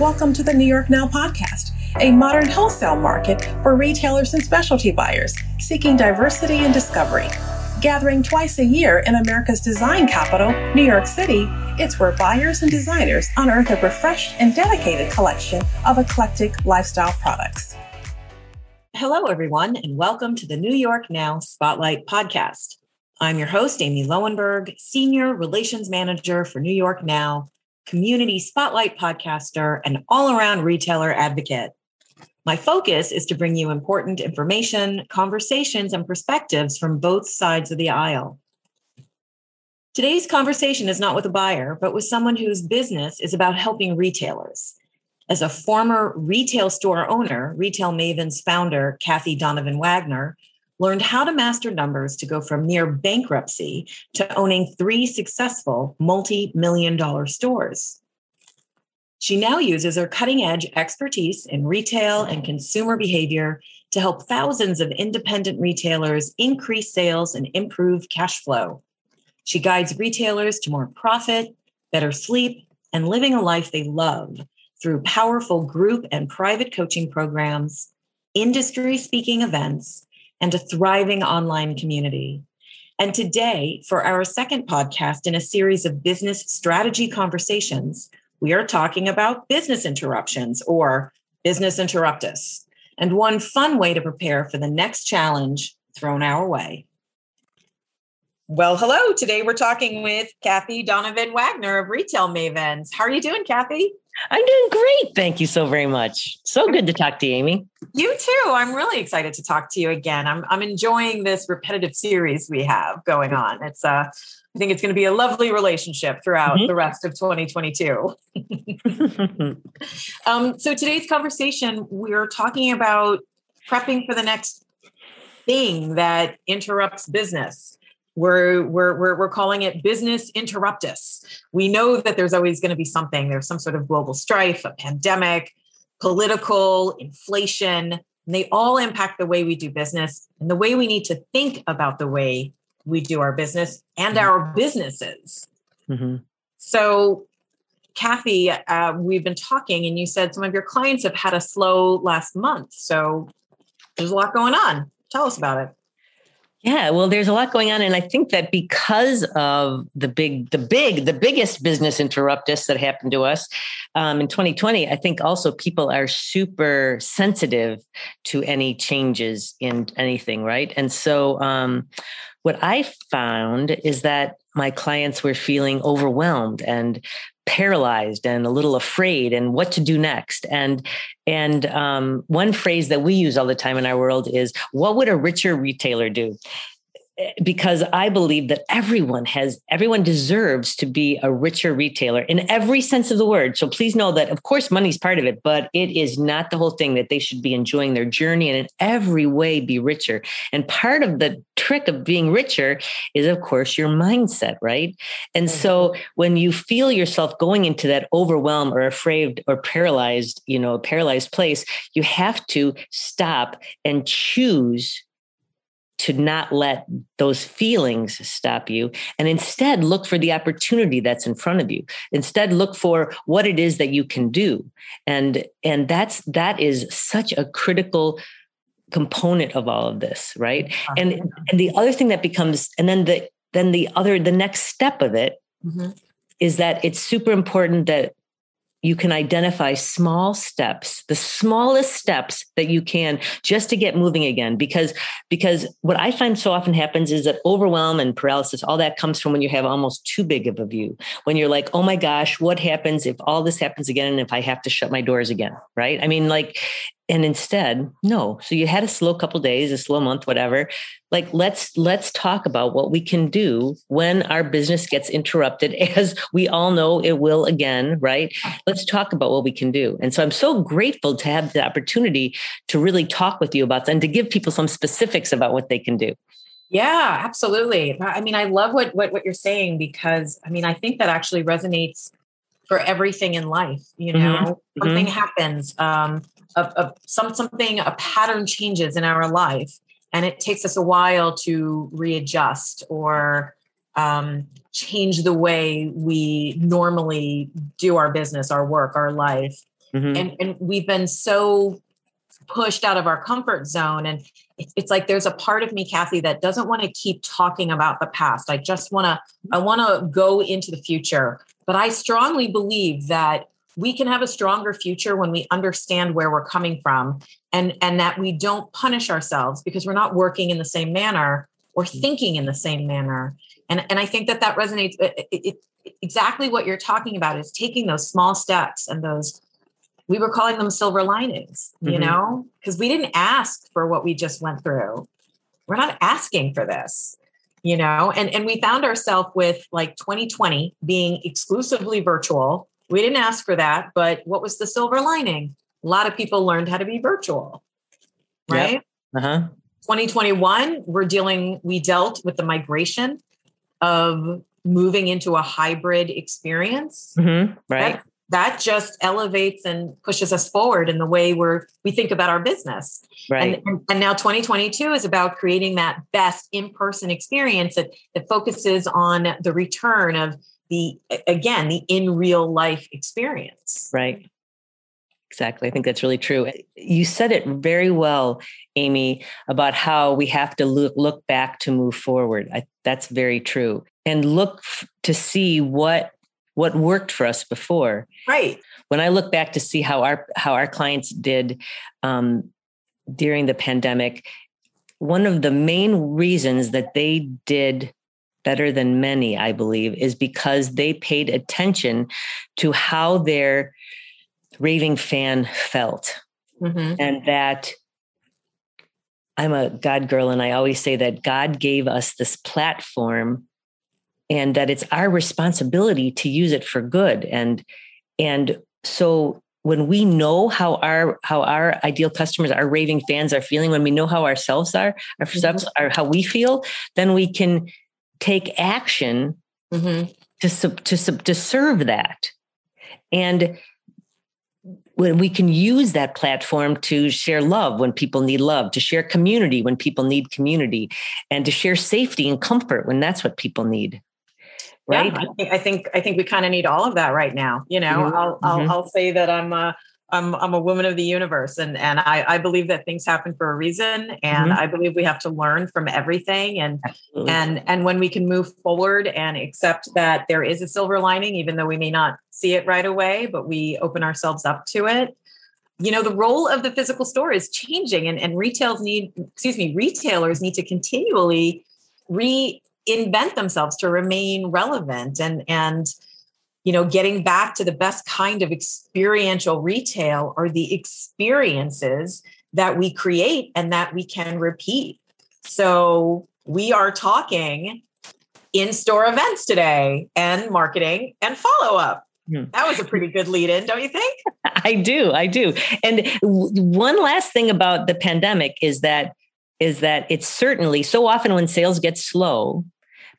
Welcome to the New York Now podcast, a modern wholesale market for retailers and specialty buyers seeking diversity and discovery. Gathering twice a year in America's design capital, New York City, it's where buyers and designers unearth a refreshed and dedicated collection of eclectic lifestyle products. Hello, everyone, and welcome to the New York Now Spotlight podcast. I'm your host, Amy Lowenberg, Senior Relations Manager for New York Now community spotlight podcaster, and all around retailer advocate. My focus is to bring you important information, conversations, and perspectives from both sides of the aisle. Today's conversation is not with a buyer, but with someone whose business is about helping retailers. As a former retail store owner, Retail Maven's founder, Kathy Donovan Wagner, learned how to master numbers to go from near bankruptcy to owning three successful multi million dollar stores. She now uses her cutting edge expertise in retail and consumer behavior to help thousands of independent retailers increase sales and improve cash flow. She guides retailers to more profit, better sleep, and living a life they love through powerful group and private coaching programs, industry speaking events, and a thriving online community. And today, for our second podcast in a series of business strategy conversations, we are talking about business interruptions or business interruptus, and one fun way to prepare for the next challenge thrown our way. Well, hello. Today we're talking with Kathy Donovan Wagner of Retail Mavens. How are you doing, Kathy? I'm doing great. Thank you so very much. So good to talk to you, Amy. You too. I'm really excited to talk to you again. I'm I'm enjoying this repetitive series we have going on. It's uh I think it's going to be a lovely relationship throughout mm-hmm. the rest of 2022. um, so today's conversation, we're talking about prepping for the next thing that interrupts business. We're, we're, we're, we're calling it business interruptus. We know that there's always going to be something. There's some sort of global strife, a pandemic, political, inflation, and they all impact the way we do business and the way we need to think about the way we do our business and mm-hmm. our businesses. Mm-hmm. So, Kathy, uh, we've been talking, and you said some of your clients have had a slow last month. So, there's a lot going on. Tell us about it. Yeah, well, there's a lot going on, and I think that because of the big, the big, the biggest business interruptus that happened to us um, in 2020, I think also people are super sensitive to any changes in anything, right? And so, um, what I found is that my clients were feeling overwhelmed and paralyzed and a little afraid and what to do next. And and um, one phrase that we use all the time in our world is what would a richer retailer do because I believe that everyone has, everyone deserves to be a richer retailer in every sense of the word. So please know that, of course, money's part of it, but it is not the whole thing that they should be enjoying their journey and in every way be richer. And part of the trick of being richer is, of course, your mindset, right? And mm-hmm. so when you feel yourself going into that overwhelmed or afraid or paralyzed, you know, paralyzed place, you have to stop and choose to not let those feelings stop you and instead look for the opportunity that's in front of you. Instead look for what it is that you can do. And and that's that is such a critical component of all of this right? And and the other thing that becomes and then the then the other the next step of it mm-hmm. is that it's super important that you can identify small steps the smallest steps that you can just to get moving again. Because because what i find so often happens is that overwhelm and paralysis all that comes from when you have almost too big of a view. When you're like oh my gosh what happens if all this happens again and if i have to shut my doors again? Right? I mean like and instead no. So you had a slow couple days a slow month whatever. Like let's let's talk about what we can do when our business gets interrupted as we all know it will again right? Let's talk about what we can do. And so i'm so grateful to have the opportunity to really talk with you about and to give people some specifics about what they can do. Yeah absolutely. I mean i love what what, what you're saying because i mean i think that actually resonates for everything in life you know? mm-hmm. something mm-hmm. happens um a, a, some something a pattern changes in our life and it takes us a while to readjust or um, change the way we normally do our business our work our life. Mm-hmm. and and we've been so pushed out of our comfort zone and it's, it's like there's a part of me kathy that doesn't want to keep talking about the past. I just want to i want to go into the future. But i strongly believe that we can have a stronger future when we understand where we're coming from and and that we don't punish ourselves because we're not working in the same manner or mm. thinking in the same manner and and i think that that resonates it, it, it, exactly what you're talking about is taking those small steps and those we were calling them silver linings you mm-hmm. know because we didn't ask for what we just went through we're not asking for this you know and and we found ourselves with like 2020 being exclusively virtual we didn't ask for that but what was the silver lining? A lot of people learned how to be virtual right? Yep. uh-huh 2021 we're dealing we dealt with the migration of moving into a hybrid experience. Mm-hmm. right. That, that, just elevates and pushes us forward in the way we're we think about our business. Right. and, and, now 2022 is about creating that best in-person experience that, that focuses on the return of the again the in real life experience right Exactly. I think that's really true. You said it very well, Amy, about how we have to look, look back to move forward. I, that's very true. And look f- to see what what worked for us before. Right. When I look back to see how our how our clients did um, during the pandemic, one of the main reasons that they did better than many, I believe, is because they paid attention to how their raving fan felt. Mm-hmm. And that I'm a God girl, and I always say that God gave us this platform and that it's our responsibility to use it for good. And and so when we know how our how our ideal customers, our raving fans are feeling, when we know how ourselves are, ourselves mm-hmm. are how we feel, then we can take action mm-hmm. to to to serve that. And when we can use that platform to share love when people need love, to share community when people need community, and to share safety and comfort when that's what people need. Right. Yeah, I think I think I think we kind of need all of that right now. You know, mm-hmm. I'll, I'll mm-hmm. I'll say that I'm a I'm I'm a woman of the universe, and and I I believe that things happen for a reason, and mm-hmm. I believe we have to learn from everything, and Absolutely. and and when we can move forward and accept that there is a silver lining, even though we may not see it right away, but we open ourselves up to it. You know, the role of the physical store is changing, and and retails need excuse me retailers need to continually reinvent themselves to remain relevant and and you know, getting back to the best kind of experiential retail are the experiences that we create and that we can repeat. So we are talking in store events today and marketing and follow up. Hmm. That was a pretty good lead in, don't you think? I do. I do. And one last thing about the pandemic is that is that it's certainly so often when sales get slow,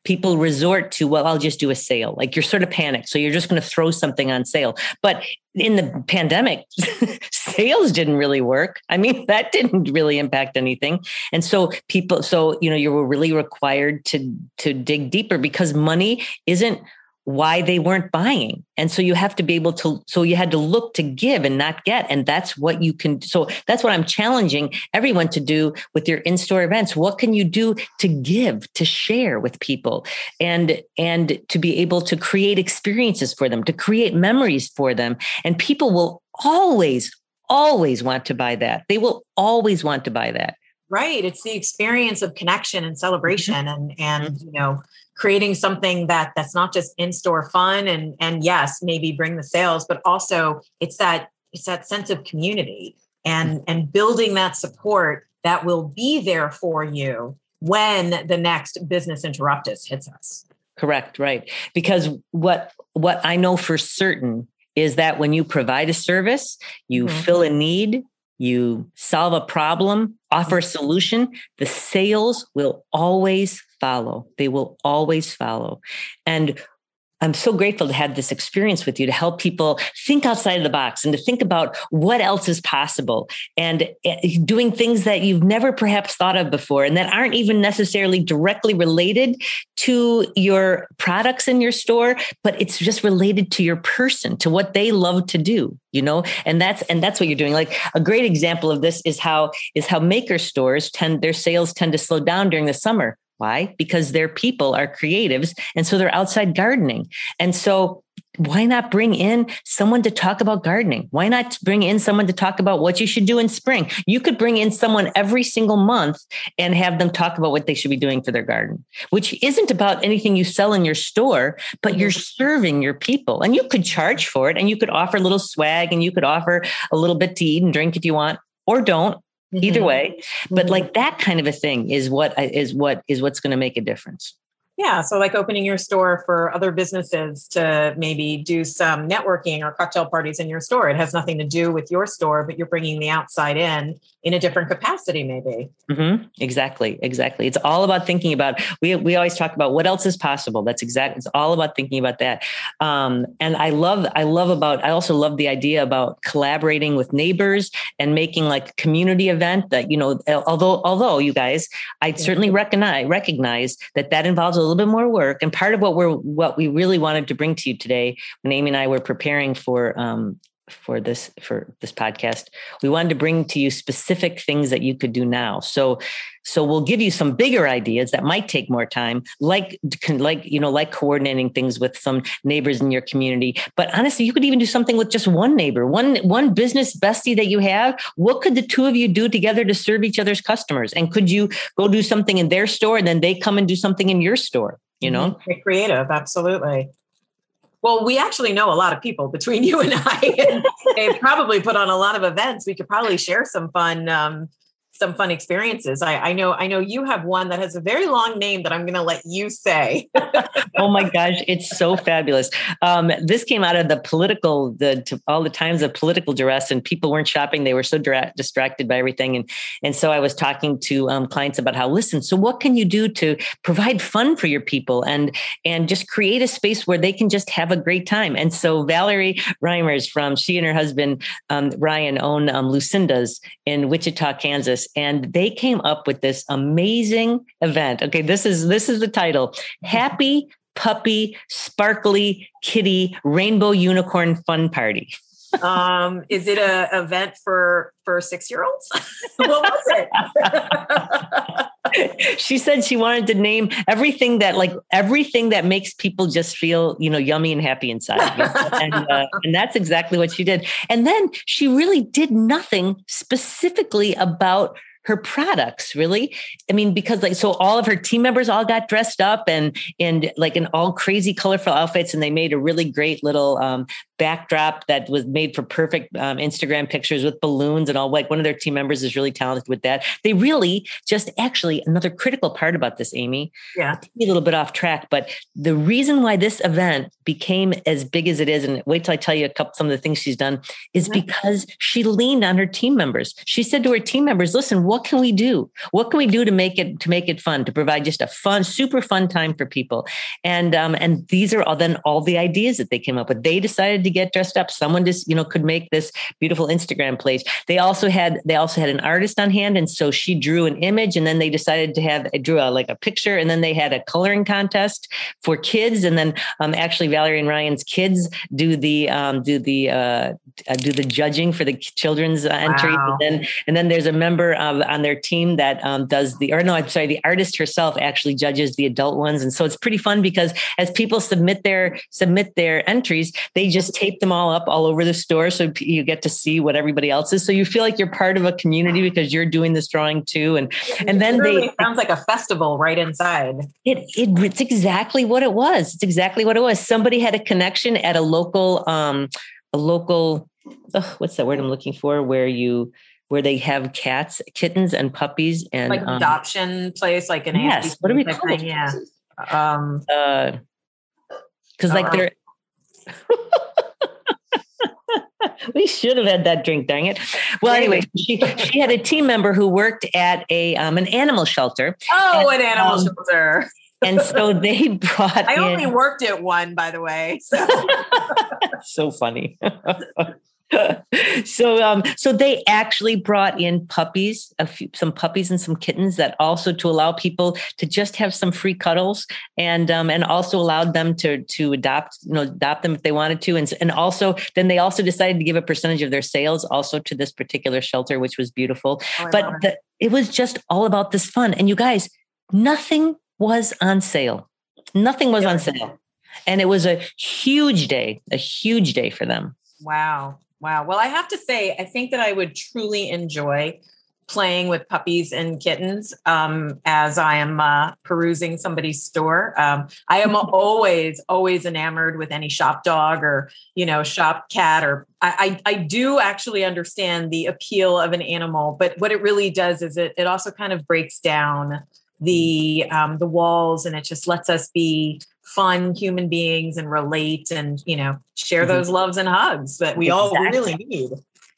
people resort to, well, I'll just do a sale. Like you're sort of panicked. So you're just going to throw something on sale. But in the pandemic, sales didn't really work. I mean, that didn't really impact anything. And so people, so, you know, you were really required to, to dig deeper because money isn't why they weren't buying. And so you have to be able to, so you had to look to give and not get. And that's what you can, so that's what I'm challenging everyone to do with your in store events. What can you do to give, to share with people and, and to be able to create experiences for them, to create memories for them? And people will always, always want to buy that. They will always want to buy that. Right. It's the experience of connection and celebration mm-hmm. and, and, you know, creating something that that's not just in-store fun and and yes maybe bring the sales but also it's that it's that sense of community and and building that support that will be there for you when the next business interruptus hits us correct right because what what i know for certain is that when you provide a service you mm-hmm. fill a need you solve a problem offer a solution the sales will always follow. They will always follow. And I'm so grateful to have this experience with you to help people think outside of the box and to think about what else is possible and eh, doing things that you've never perhaps thought of before and that aren't even necessarily directly related to your products in your store, but it's just related to your person, to what they love to do, you know? And that's and that's what you're doing. Like a great example of this is how is how maker stores tend their sales tend to slow down during the summer why? Because their people are creatives. And so they're outside gardening. And so why not bring in someone to talk about gardening? Why not bring in someone to talk about what you should do in spring? You could bring in someone every single month and have them talk about what they should be doing for their garden, which isn't about anything you sell in your store, but you're mm-hmm. serving your people. And you could charge for it and you could offer a little swag and you could offer a little bit to eat and drink if you want or don't mm-hmm. either way but mm-hmm. like that kind of a thing is what is what is what's going to make a difference yeah. So, like opening your store for other businesses to maybe do some networking or cocktail parties in your store. It has nothing to do with your store, but you're bringing the outside in in a different capacity, maybe. Mm-hmm. Exactly. Exactly. It's all about thinking about, we, we always talk about what else is possible. That's exactly, it's all about thinking about that. Um, and I love, I love about, I also love the idea about collaborating with neighbors and making like a community event that, you know, although, although you guys, I certainly recognize, recognize that that involves a little bit more work. And part of what we're what we really wanted to bring to you today, when Amy and I were preparing for um, for this for this podcast. We wanted to bring to you specific things that you could do now. So so we'll give you some bigger ideas that might take more time like like you know like coordinating things with some neighbors in your community. But honestly you could even do something with just one neighbor one one business bestie that you have. What could the two of you do together to serve each other's customers? And could you go do something in their store and then they come and do something in your store you know? Mm-hmm. creative absolutely well, we actually know a lot of people between you and I. and they've probably put on a lot of events. We could probably share some fun um, some fun experiences. I, I, know I know you have one that has a very long name that I'm going to let you say. oh my gosh, it's so fabulous. Um, this came out of the political the all the times of political duress and people weren't shopping. They were so dra- distracted by everything, and and so I was talking to um, clients about how listen. So what can you do to provide fun for your people and and just create a space where they can just have a great time? And so Valerie Reimers from she and her husband um, Ryan own um, Lucinda's in Wichita, Kansas and they came up with this amazing event. Okay, this is this is the title. Happy Puppy Sparkly Kitty Rainbow Unicorn Fun Party. um, is it a event for for six year olds? what was it? she said she wanted to name everything that like everything that makes people just feel you know yummy and happy inside and uh, and that's exactly what she did. And then she really did nothing specifically about her products really i mean because like so all of her team members all got dressed up and and like in all crazy colorful outfits and they made a really great little um, backdrop that was made for perfect um, Instagram pictures with balloons and all. Like one of their team members is really talented with that. They really just actually another critical part about this, Amy. Yeah, a little bit off track, but the reason why this event became as big as it is, and wait till I tell you a couple some of the things she's done, is mm-hmm. because she leaned on her team members. She said to her team members, "Listen, what can we do? What can we do to make it to make it fun? To provide just a fun, super fun time for people?" And um, and these are all then all the ideas that they came up with. They decided to get dressed up. Someone just, you know, could make this beautiful Instagram page. They also had they also had an artist on hand. And so she drew an image and then they decided to have drew a, like a picture and then they had a coloring contest for kids. And then um, actually Valerie and Ryan's kids do the um, do the uh, uh, do the judging for the children's uh, entries. Wow. And then and then there's a member of, on their team that um, does the or no, I'm sorry, the artist herself actually judges the adult ones. And so it's pretty fun because as people submit their submit their entries, they just tape them all up all over the store so you get to see what everybody else is. So you feel like you're part of a community because you're doing this drawing too. And and then really they sounds like a festival right inside. It, it it's exactly what it was. It's exactly what it was. Somebody had a connection at a local um a local oh, what's that word i'm looking for? Where you where they have cats kittens and puppies and like um, adoption place like an yes what do we call it yeah um uh because like they're we should have had that drink, dang it. Well, anyway, she she had a team member who worked at a um, an animal shelter. Oh, and, an animal um, shelter. and so they brought. I only in, worked at one, by the way. So, so funny. so um so they actually brought in puppies a few some puppies and some kittens that also to allow people to just have some free cuddles and um and also allowed them to to adopt you know adopt them if they wanted to. And and also then they also decided to give a percentage of their sales also to this particular shelter which was beautiful. Oh, but the, it. was just all about this fun. And you guys nothing was on sale. Nothing was on sale. And it was a huge day a huge day for them. Wow Wow. Well, I have to say, I think that I would truly enjoy playing with puppies and kittens um, as I am uh, perusing somebody's store. Um, I am always, always enamored with any shop dog or, you know, shop cat or I, I, I do actually understand the appeal of an animal, but what it really does is it, it also kind of breaks down the um, the walls and it just lets us be fun human beings and relate and you know share mm-hmm. those loves and hugs that we exactly. all really need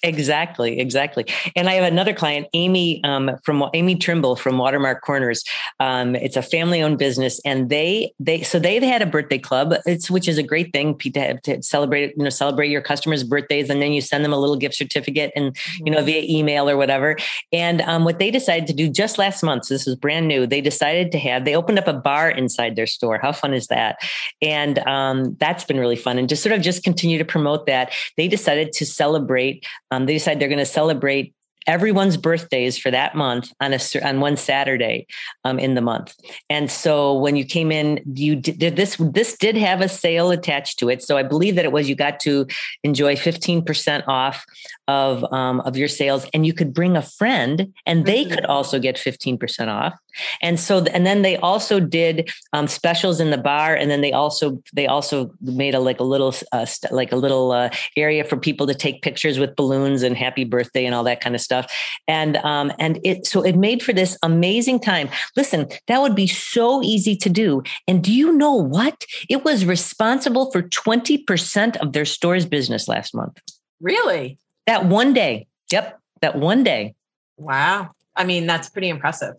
Exactly, exactly. And I have another client, Amy um, from Amy Trimble from Watermark Corners. Um, it's a family-owned business, and they they so they've had a birthday club, it's which is a great thing to, have, to celebrate you know celebrate your customers' birthdays, and then you send them a little gift certificate, and you know mm-hmm. via email or whatever. And um, what they decided to do just last month, so this was brand new, they decided to have they opened up a bar inside their store. How fun is that? And um, that's been really fun, and just sort of just continue to promote that. They decided to celebrate um, they decide they're going to celebrate everyone's birthdays for that month on a on one Saturday um, in the month. And so when you came in, you did this. This did have a sale attached to it. So I believe that it was you got to enjoy fifteen percent off of um, of your sales, and you could bring a friend, and they mm-hmm. could also get fifteen percent off. And so, and then they also did um, specials in the bar, and then they also they also made a like a little uh, st- like a little uh, area for people to take pictures with balloons and happy birthday and all that kind of stuff. And um, and it so it made for this amazing time. Listen, that would be so easy to do. And do you know what? It was responsible for twenty percent of their store's business last month. Really? That one day. Yep, that one day. Wow. I mean, that's pretty impressive.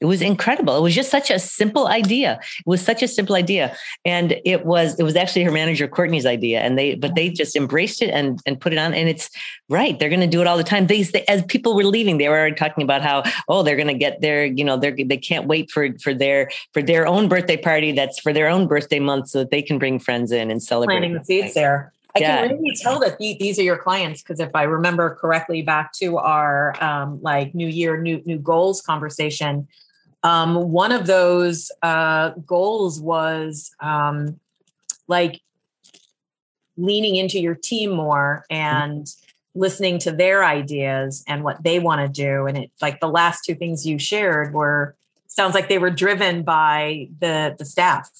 It was incredible. It was just such a simple idea. It was such a simple idea. And it was it was actually her manager courtney's idea. And they but they just embraced it and and put it on. And it's right. They're going to do it all the time. They, they as people were leaving they were already talking about how oh they're going to get their you know they're they can't wait for for their for their own birthday party that's for their own birthday month so that they can bring friends in and celebrate. Planting the seeds there I yeah. can really tell that these are your clients because if I remember correctly back to our um, like New Year, new new goals conversation, um, one of those uh, goals was um, like leaning into your team more and listening to their ideas and what they want to do. And it like the last two things you shared were sounds like they were driven by the the staff.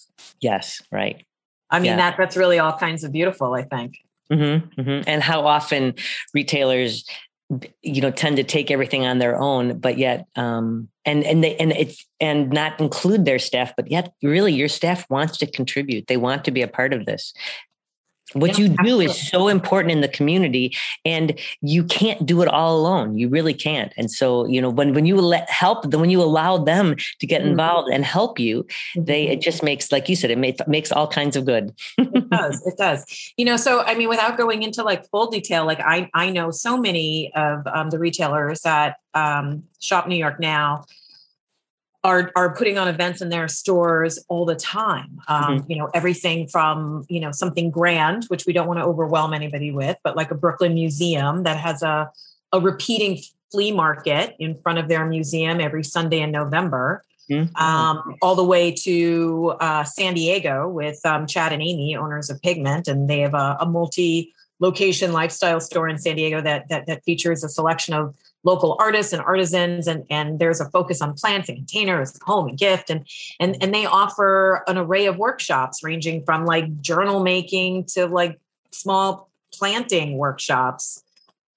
Yes, right. I mean yeah. that that's really all kinds of beautiful. I think. Mm-hmm, mm-hmm. And how often retailers you know tend to take everything on their own but yet um and and they and it's and not include their staff but yet really your staff wants to contribute they want to be a part of this what you do is so important in the community and you can't do it all alone you really can't and so you know when when you let help them when you allow them to get mm-hmm. involved mm-hmm. and help you they it mm-hmm. just makes like you said it makes makes all kinds of good it does it does you know so i mean without going into like full detail like i i know so many of um, the retailers that um, shop new york now are are putting on events in their stores all the time. Um, mm-hmm. You know, everything from you know something grand, which we don't want to overwhelm anybody with, but like a Brooklyn museum that has a a repeating flea market in front of their museum every Sunday in November. Mm-hmm. Um, all the way to uh, San Diego with um, Chad and Amy, owners of Pigment, and they have a, a multi-location lifestyle store in San Diego that, that that features a selection of local artists and artisans and, and there's a focus on plants and containers home and gift and, and and they offer an array of workshops ranging from like journal making to like small planting workshops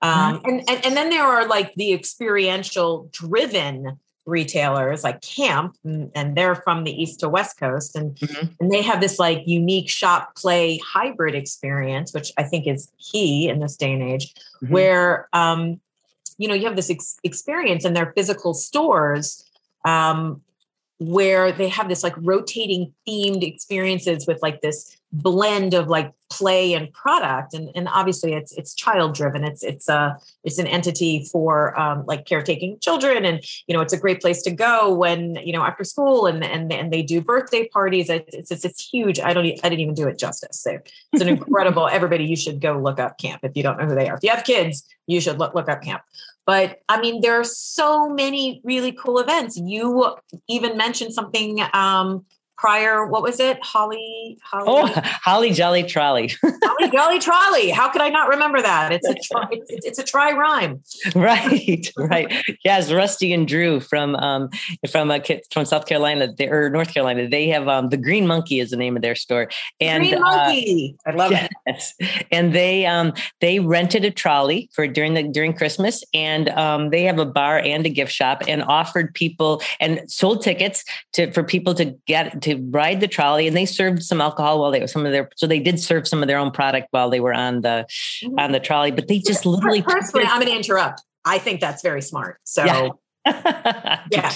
um, and, and and then there are like the experiential driven retailers like camp and, and, they're from the east to west coast and mm-hmm. and they have this like unique shop play hybrid experience which i think is key in this day and age mm-hmm. where um you know you have this ex- experience in their physical stores um, where they have this like rotating themed experiences with like this blend of like play and product. And and obviously it's it's child driven it's it's a it's an entity for um, like caretaking children. And you know it's a great place to go when you know after school and and, and they do birthday parties. It's it's, it's huge. I don't i didn't even do it justice. So it's an incredible everybody you should go look up camp if you don't know who they are. If you have kids you should look, look up camp but i mean there are so many really cool events. You even mentioned something um prior what was it? Holly holly? Oh holly jolly trolley. Holly jolly trolley. How could i not remember that? It's a try, it's, it's, a try rhyme. Right right. Yes rusty and drew from um from a uh, from south carolina they, or north carolina. They have um the green monkey is the name of their store. And green monkey. Uh, i love yes. it and they um they rented a trolley for during the during christmas and um they have a bar and a gift shop and offered people and sold tickets to for people to get to ride the trolley and they served some alcohol while they were some of their so they did serve some of their own product while they were on the mm-hmm. on the trolley but they just literally personally i'm going to interrupt i think that's very smart so yeah, yeah.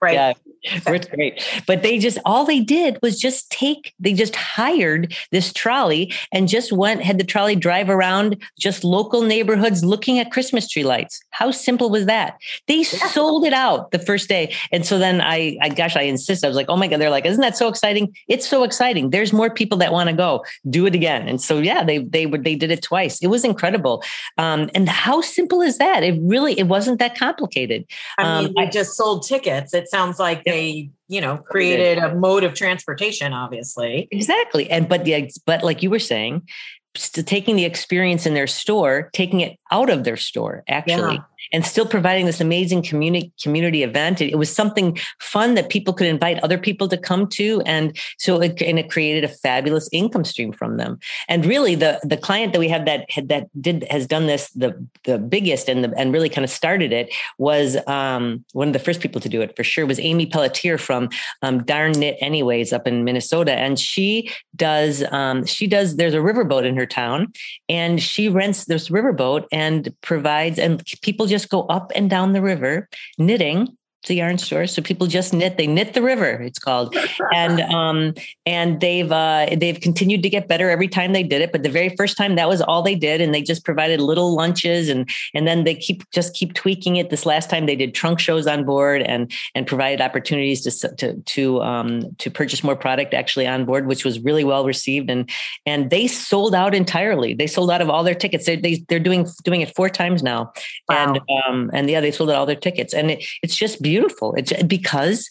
right yeah it's great. But they just all they did was just take, they just hired this trolley and just went, had the trolley drive around just local neighborhoods looking at Christmas tree lights. How simple was that? They yeah. sold it out the first day. And so then I, I gosh, I insist. I was like, oh my God, they're like, isn't that so exciting? It's so exciting. There's more people that want to go. Do it again. And so yeah, they they would they did it twice. It was incredible. Um, and how simple is that? It really it wasn't that complicated. I mean, um, I just sold tickets. It sounds like they you know created a mode of transportation obviously. Exactly. And but yeah but like you were saying taking the experience in their store taking it out of their store actually. Yeah and still providing this amazing community community event. It, it, was something fun that people could invite other people to come to, and so it, and it created a fabulous income stream from them. And really, the the client that we have that had that did has done this the the biggest and the and really kind of started it was um, one of the first people to do it for sure was Amy Pelletier from um, Darn Knit Anyways up in Minnesota, and she does um, she does there's a riverboat in her town, and she rents this riverboat and provides and people just go up and down the river knitting the yarn store. So people just knit. They knit the river. It's called, and um, and they've uh, they've continued to get better every time they did it. But the very first time, that was all they did, and they just provided little lunches, and and then they keep just keep tweaking it. This last time, they did trunk shows on board, and and provided opportunities to to to um, to purchase more product actually on board, which was really well received. And and they sold out entirely. They sold out of all their tickets. They, they they're doing doing it four times now, wow. and um, and yeah, they sold out all their tickets, and it, it's just beautiful beautiful. It's because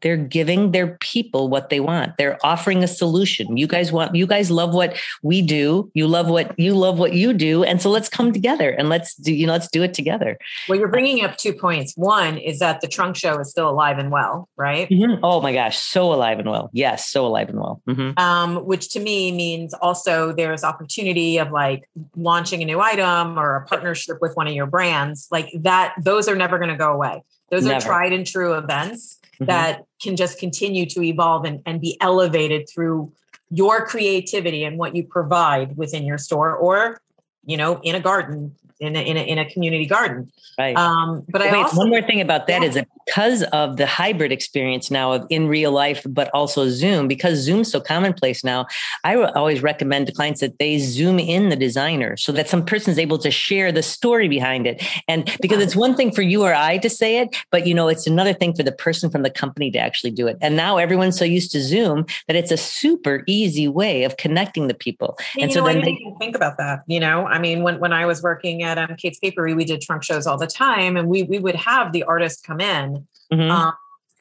they're giving their people what they want. They're offering a solution. You guys want you guys love what we do. You love what you love what you do. And so let's come together and let's do you know let's do it together. Well you're bringing up two points. One is that the trunk show is still alive and well right? Mm-hmm. oh my gosh. So alive and well. Yes so alive and well. Mm-hmm. um, which to me means also there's opportunity of like launching a new item or a partnership with one of your brands. Like that those are never going to go away those Never. are tried and true events mm-hmm. that can just continue to evolve and, and be elevated through your creativity and what you provide within your store or, you know, in a garden in a, in a, in a community garden. Right. Um, but Wait, I also, one more thing about that yeah. is that because of the hybrid experience now of in real life, but also Zoom, because Zoom's so commonplace now, I always recommend to clients that they zoom in the designer so that some person is able to share the story behind it. And because it's one thing for you or I to say it, but you know, it's another thing for the person from the company to actually do it. And now everyone's so used to Zoom that it's a super easy way of connecting the people. And, and so know, then they think about that. You know, I mean, when, when I was working at um, Kate's Papery, we did trunk shows all the time, and we we would have the artist come in. Mm-hmm. Um,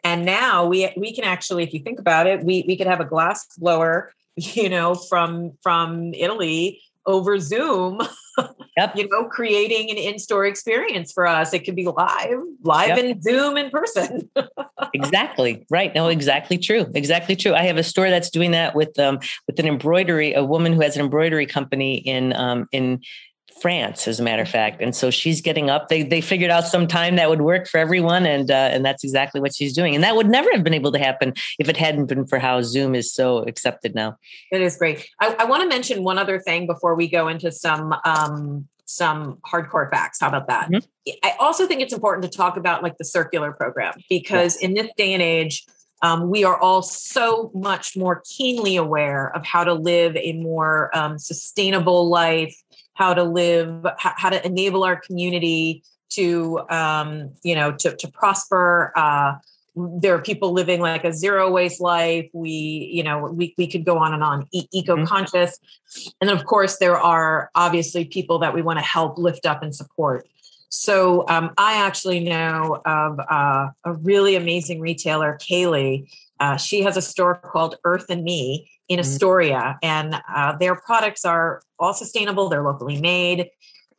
and now we we can actually, if you think about it, we we could have a glass blower, you know, from from Italy over Zoom, yep. you know, creating an in-store experience for us. It could be live, live yep. in Zoom in person. exactly. Right. No, exactly true. Exactly true. I have a store that's doing that with um with an embroidery, a woman who has an embroidery company in um in France, as a matter of fact. And so she's getting up. They they figured out some time that would work for everyone, and uh, and that's exactly what she's doing. And that would never have been able to happen if it hadn't been for how Zoom is so accepted now. It is great. I, I want to mention one other thing before we go into some um, some hardcore facts. How about that? Mm-hmm. I also think it's important to talk about like the circular program because yes. in this day and age, um, we are all so much more keenly aware of how to live a more um, sustainable life, how to live, how to enable our community to, um, you know, to, to prosper. Uh, there are people living like a zero waste life. We, you know, we, we could go on and on, e- mm-hmm. eco-conscious. Mm-hmm. And then of course there are obviously people that we want to help lift up and support. So um, I actually know of uh, a really amazing retailer, Kaylee. Uh, she has a store called Earth and Me in mm-hmm. Astoria, and uh, their products are all sustainable. They're locally made,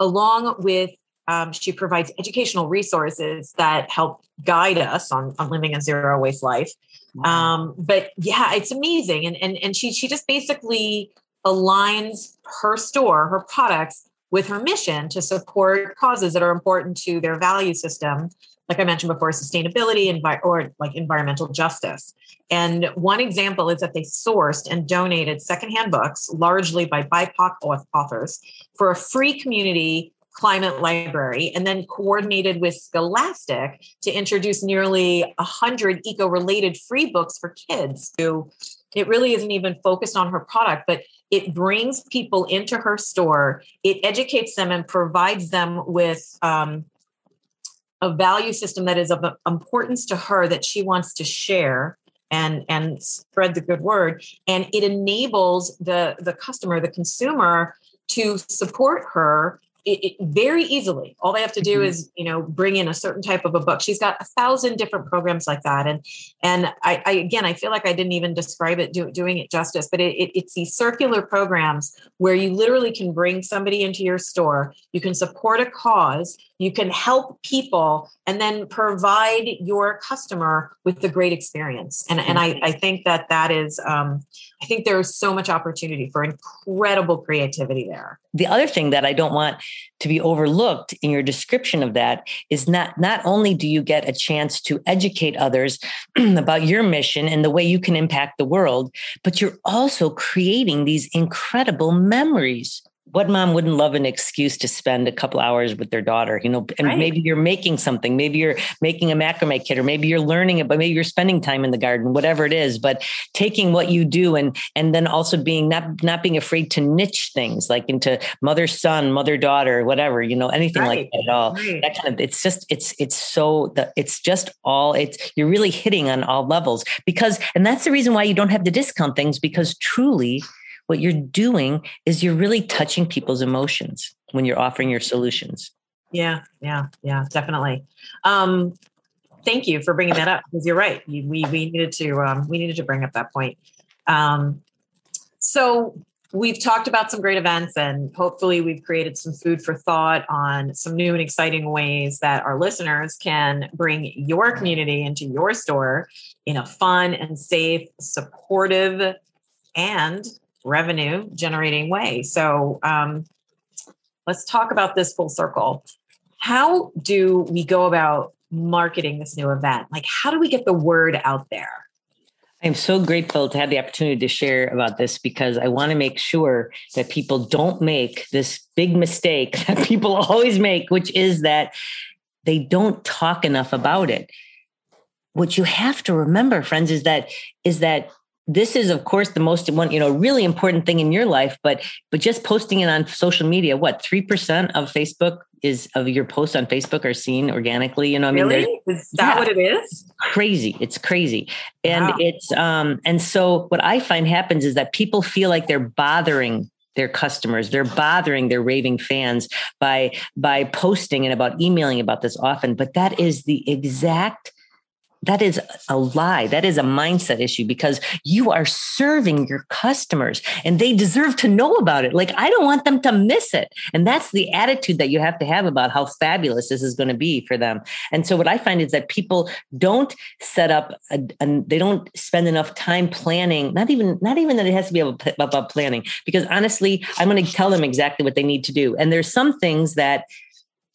along with um, she provides educational resources that help guide us on, on living a zero waste life. Wow. Um, but yeah, it's amazing, and and and she she just basically aligns her store, her products with her mission to support causes that are important to their value system like i mentioned before sustainability envi- or like environmental justice. And one example is that they sourced and donated secondhand books largely by bipoc authors for a free community climate library and then coordinated with scholastic to introduce nearly 100 eco-related free books for kids who it really isn't even focused on her product but it brings people into her store. It educates them and provides them with um, a value system that is of importance to her that she wants to share and and spread the good word. And it enables the the customer the consumer to support her it, it very easily. All they have to do mm-hmm. is, you know, bring in a certain type of a book. She's got a thousand different programs like that, and and I, I again, I feel like I didn't even describe it do, doing it justice. But it, it, it's these circular programs where you literally can bring somebody into your store, you can support a cause, you can help people, and then provide your customer with the great experience. And and I, I think that that is, um, I think there is so much opportunity for incredible creativity there. The other thing that I don't want to be overlooked in your description of that is not not only do you get a chance to educate others about your mission and the way you can impact the world but you're also creating these incredible memories what mom wouldn't love an excuse to spend a couple hours with their daughter you know and right. maybe you're making something maybe you're making a macrame kit or maybe you're learning it but maybe you're spending time in the garden whatever it is but taking what you do and and then also being not not being afraid to niche things like into mother son mother daughter whatever you know anything right. like that at all right. that kind of it's just it's it's so the it's just all it's you're really hitting on all levels because and that's the reason why you don't have to discount things because truly what you're doing is you're really touching people's emotions when you're offering your solutions. Yeah, yeah, yeah, definitely. Um, thank you for bringing that up because you're right. We we needed to um, we needed to bring up that point. Um, so we've talked about some great events and hopefully we've created some food for thought on some new and exciting ways that our listeners can bring your community into your store in a fun and safe supportive and revenue generating way. So um, let's talk about this full circle. How do we go about marketing this new event? Like, how do we get the word out there? I'm so grateful to have the opportunity to share about this because I want to make sure that people don't make this big mistake that people always make, which is that they don't talk enough about it. What you have to remember, friends, is that is that this is of course the most one you know really important thing in your life but but just posting it on social media what 3% of facebook is of your posts on facebook are seen organically you know i mean? Really? is that yeah, what it is? Crazy. It's crazy. And wow. it's um and so what i find happens is that people feel like they're bothering their customers. They're bothering their raving fans by by posting and about emailing about this often. But that is the exact that is a lie. That is a mindset issue because you are serving your customers and they deserve to know about it. Like, I don't want them to miss it. And that's the attitude that you have to have about how fabulous this is going to be for them. And so, what I find is that people don't set up, and they don't spend enough time planning, not even, not even that it has to be about planning, because honestly, I'm going to tell them exactly what they need to do. And there's some things that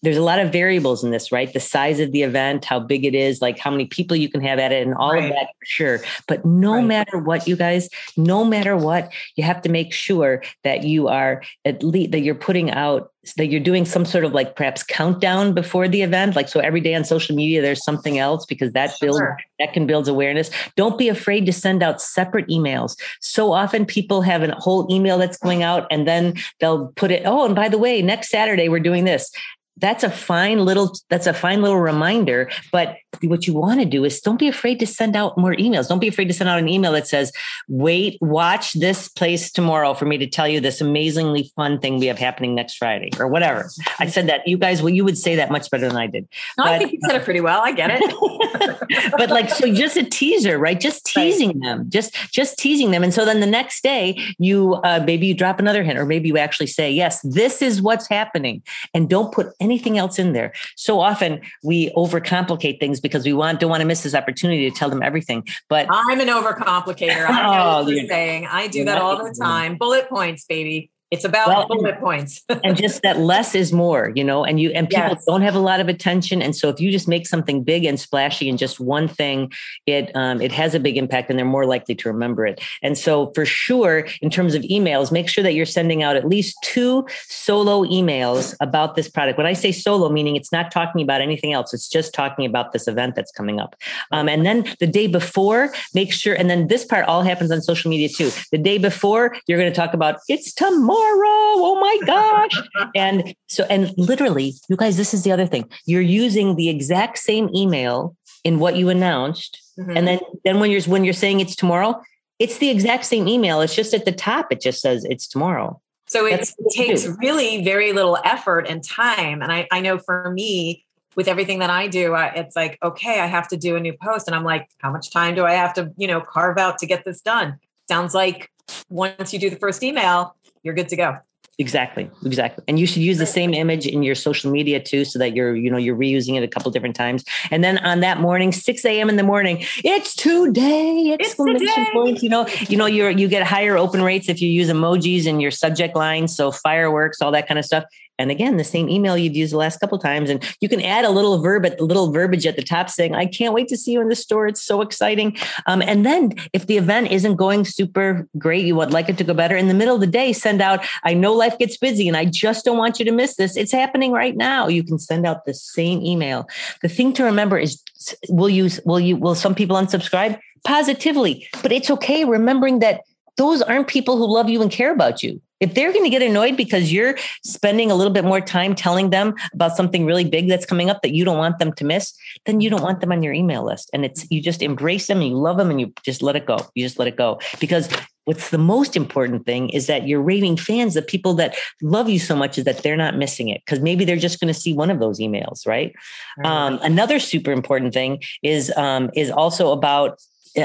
there's a lot of variables in this, right? The size of the event, how big it is, like how many people you can have at it, and all right. of that for sure. But no right. matter what, you guys, no matter what, you have to make sure that you are at least that you're putting out that you're doing some sort of like perhaps countdown before the event like so every day on social media there's something else because that sure. builds that can build awareness don't be afraid to send out separate emails so often people have a whole email that's going out and then they'll put it oh and by the way next saturday we're doing this that's a fine little that's a fine little reminder but what you want to do is don't be afraid to send out more emails. Don't be afraid to send out an email that says wait watch this place tomorrow for me to tell you this amazingly fun thing we have happening next friday or whatever. I said that you guys well you would say that much better than i did. No, but, i think you said it pretty well. I get it. But like so just a teaser right? Just teasing right. them. Just just teasing them. And so then the next day you uh, maybe you drop another hint or maybe you actually say yes this is what's happening. And don't put anything else in there. So often we overcomplicate things because we want don't want to miss this opportunity to tell them everything. But I'm an overcomplicator. I know oh, what you're saying. I do that all the time. Bullet points, baby. It's about well, bullet points. and just that less is more, you know, and you and people yes. don't have a lot of attention. And so if you just make something big and splashy in just one thing, it um, it has a big impact and they're more likely to remember it. And so for sure, in terms of emails, make sure that you're sending out at least two solo emails about this product. When I say solo, meaning it's not talking about anything else, it's just talking about this event that's coming up. Um, and then the day before, make sure, and then this part all happens on social media too. The day before, you're going to talk about it's tomorrow tomorrow. Oh my gosh. and so, and literally, you guys, this is the other thing. You're using the exact same email in what you announced. Mm-hmm. And then, then when you're, when you're saying it's tomorrow, it's the exact same email. It's just at the top, it just says it's tomorrow. So it takes really very little effort and time. And I, I know for me, with everything that I do, I, it's like, okay, I have to do a new post. And I'm like, how much time do I have to, you know, carve out to get this done? Sounds like once you do the first email, you're good to go. Exactly, exactly. And you should use the same image in your social media too, so that you're, you know, you're reusing it a couple different times. And then on that morning, 6 a.m. in the morning, it's today, exclamation it's today. point. You know, you know, you're you get higher open rates if you use emojis in your subject line. So fireworks, all that kind of stuff. And again, the same email you've used the last couple times. And you can add a little verb at the little verbiage at the top saying, I can't wait to see you in the store. It's so exciting. Um, and then if the event isn't going super great, you would like it to go better in the middle of the day, send out, I know life gets busy and I just don't want you to miss this. It's happening right now. You can send out the same email. The thing to remember is will you, will you, will some people unsubscribe? Positively, but it's okay remembering that those aren't people who love you and care about you. If they're going to get annoyed because you're spending a little bit more time telling them about something really big that's coming up that you don't want them to miss, then you don't want them on your email list. And it's you just embrace them and you love them and you just let it go. You just let it go. Because what's the most important thing is that your raving fans, the people that love you so much, is that they're not missing it because maybe they're just going to see one of those emails, right? Um, another super important thing is um, is also about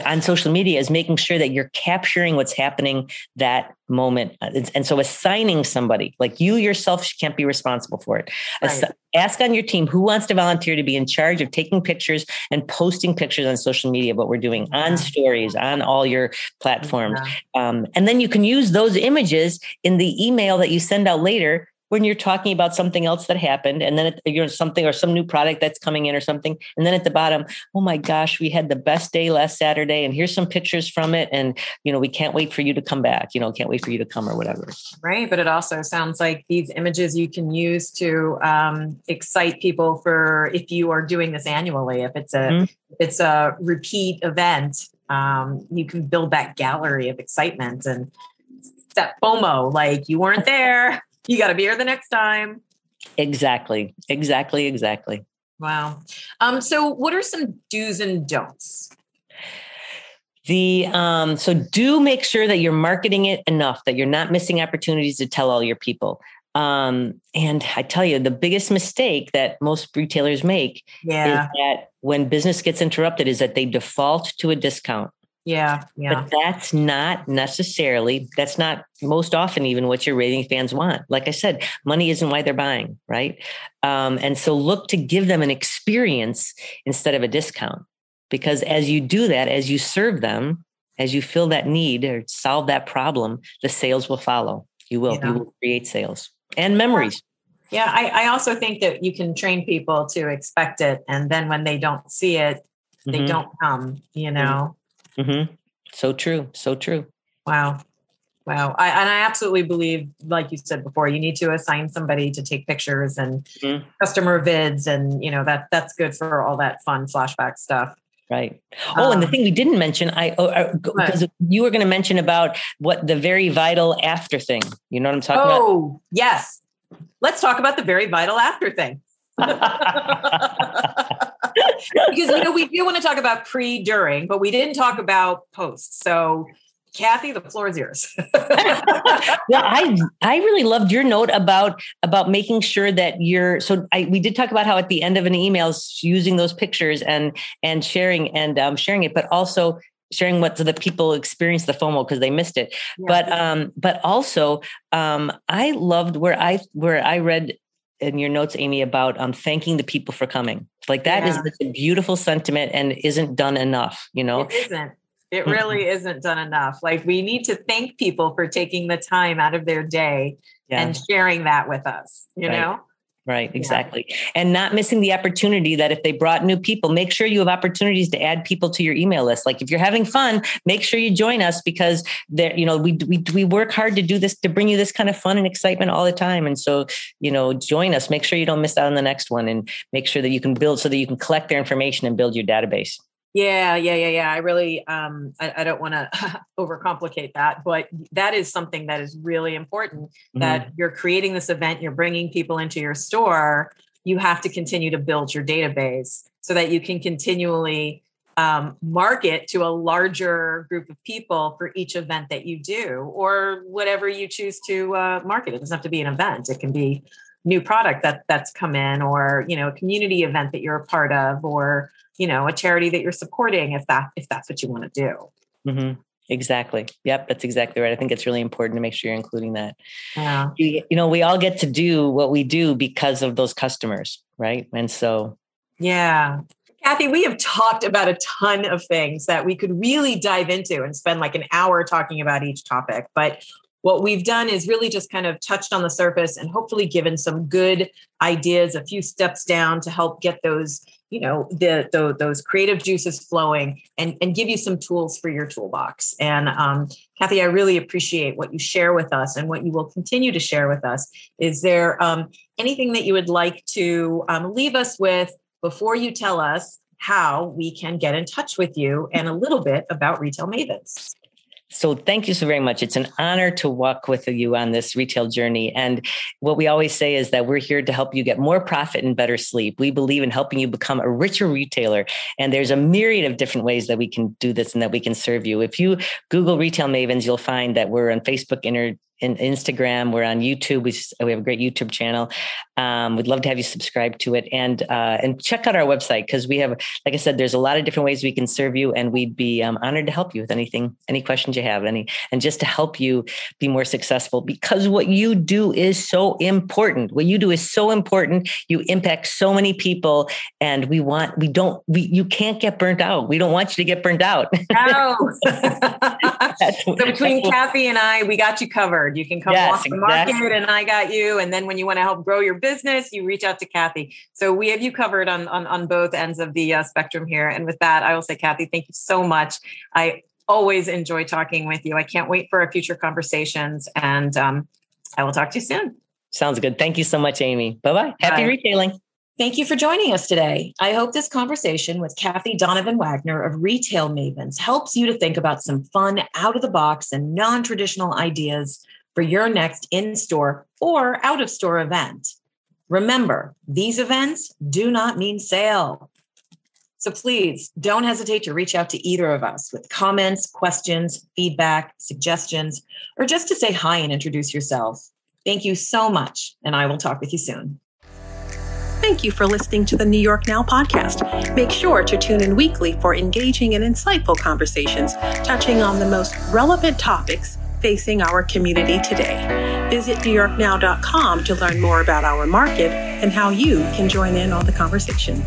on social media is making sure that you're capturing what's happening that moment. And so assigning somebody like you yourself can't be responsible for it. Right. Ask on your team who wants to volunteer to be in charge of taking pictures and posting pictures on social media, of what we're doing on stories, on all your platforms. Yeah. Um, and then you can use those images in the email that you send out later when you're talking about something else that happened and then it, you know something or some new product that's coming in or something and then at the bottom oh my gosh we had the best day last saturday and here's some pictures from it and you know we can't wait for you to come back you know can't wait for you to come or whatever. Right but it also sounds like these images you can use to um, excite people for if you are doing this annually if it's a mm-hmm. if it's a repeat event um, you can build that gallery of excitement and that FOMO, like you weren't there, you got to be here the next time. Exactly. Exactly. Exactly. Wow. Um, so what are some do's and don'ts? The um, so do make sure that you're marketing it enough that you're not missing opportunities to tell all your people. Um, and I tell you, the biggest mistake that most retailers make yeah. is that when business gets interrupted, is that they default to a discount. Yeah, yeah. But that's not necessarily, that's not most often even what your rating fans want. Like I said, money isn't why they're buying, right? Um, and so look to give them an experience instead of a discount. Because as you do that, as you serve them, as you fill that need or solve that problem, the sales will follow. You will, yeah. you will create sales and memories. Yeah, I, I also think that you can train people to expect it, and then when they don't see it, they Mhm. don't come. You know. Mhm. So true. So true. Wow. Wow. I, and I absolutely believe, like you said before, you need to assign somebody to take pictures and Mhm. customer vids and you know that that's good for all that fun flashback stuff. Right. Oh, and the Um, thing we didn't mention, I oh, uh, because you were going to mention about what the very vital after thing. You know what I'm talking about? Oh, yes. Let's talk about the very vital after thing. because you know we do want to talk about pre during but we didn't talk about post so kathy the floor is yours well, I I really loved your note about about making sure that you're so I we did talk about how at the end of an email using those pictures and and sharing and um, sharing it, but also sharing what that people experience the FOMO because they missed it. But um, but also um, I loved where I where I read in your notes, Amy, about um, thanking the people for coming. Like that is Yeah. such a beautiful sentiment and isn't done enough. You know, it isn't it really isn't done enough like we need to thank people for taking the time out of their day yeah. and sharing that with us you Right. know Right, exactly. And not missing the opportunity that if they brought new people, make sure you have opportunities to add people to your email list. Like if you're having fun, make sure you join us because there, you know, we we we work hard to do this to bring you this kind of fun and excitement all the time. And so, you know, join us. Make sure you don't miss out on the next one and make sure that you can build so that you can collect their information and build your database. Yeah, yeah, yeah, yeah. I really, um, I, I don't want to overcomplicate that, but that is something that is really important. Mm-hmm. That you're creating this event, you're bringing people into your store. You have to continue to build your database so that you can continually um, market to a larger group of people for each event that you do, or whatever you choose to uh, market. It doesn't have to be an event; it can be new product that that's come in, or you know, a community event that you're a part of, or you know a charity that you're supporting if that if that's what you want to do hmm Exactly. Yep, that's exactly right. I think it's really important to make sure you're including that. yeah You you know, we all get to do what we do because of those customers, right? And so yeah kathy we have talked about a ton of things that we could really dive into and spend like an hour talking about each topic but what we've done is really just kind of touched on the surface and hopefully given some good ideas a few steps down to help get those you know the, the those creative juices flowing and and give you some tools for your toolbox. And um, kathy i really appreciate what you share with us and what you will continue to share with us. Is there um, anything that you would like to um, leave us with before you tell us how we can get in touch with you and a little bit about retail mavens So thank you so very much. It's an honor to walk with you on this retail journey. And what we always say is that we're here to help you get more profit and better sleep. We believe in helping you become a richer retailer. And there's a myriad of different ways that we can do this and that we can serve you. If you Google Retail Mavens, you'll find that we're on Facebook, Inter- in Instagram. We're on YouTube. We, we have a great YouTube channel. Um, we'd love to have you subscribe to it and uh, and check out our website because we have, like I said, there's a lot of different ways we can serve you, and we'd be um, honored to help you with anything, any questions you have, any, and just to help you be more successful. Because what you do is so important. What you do is so important. You impact so many people, and we want we don't we you can't get burnt out. We don't want you to get burnt out. No. So between Kathy and I, we got you covered. You can come Yes, walk the market, exactly. and I got you. And then when you want to help grow your business, you reach out to Kathy. So we have you covered on on, on both ends of the uh, spectrum here. And with that, I will say, Kathy, thank you so much. I always enjoy talking with you. I can't wait for our future conversations, and um, I will talk to you soon. Sounds good. Thank you so much, Amy. Bye bye. Happy retailing. Thank you for joining us today. I hope this conversation with Kathy Donovan Wagner of Retail Mavens helps you to think about some fun, out of the box, and non traditional ideas for your next in store or out of store event. Remember, these events do not mean sale. So please don't hesitate to reach out to either of us with comments, questions, feedback, suggestions, or just to say hi and introduce yourself. Thank you so much, and I will talk with you soon. Thank you for listening to the New York Now podcast. Make sure to tune in weekly for engaging and insightful conversations touching on the most relevant topics facing our community today. Visit NewYorkNow.com to learn more about our market and how you can join in on the conversation.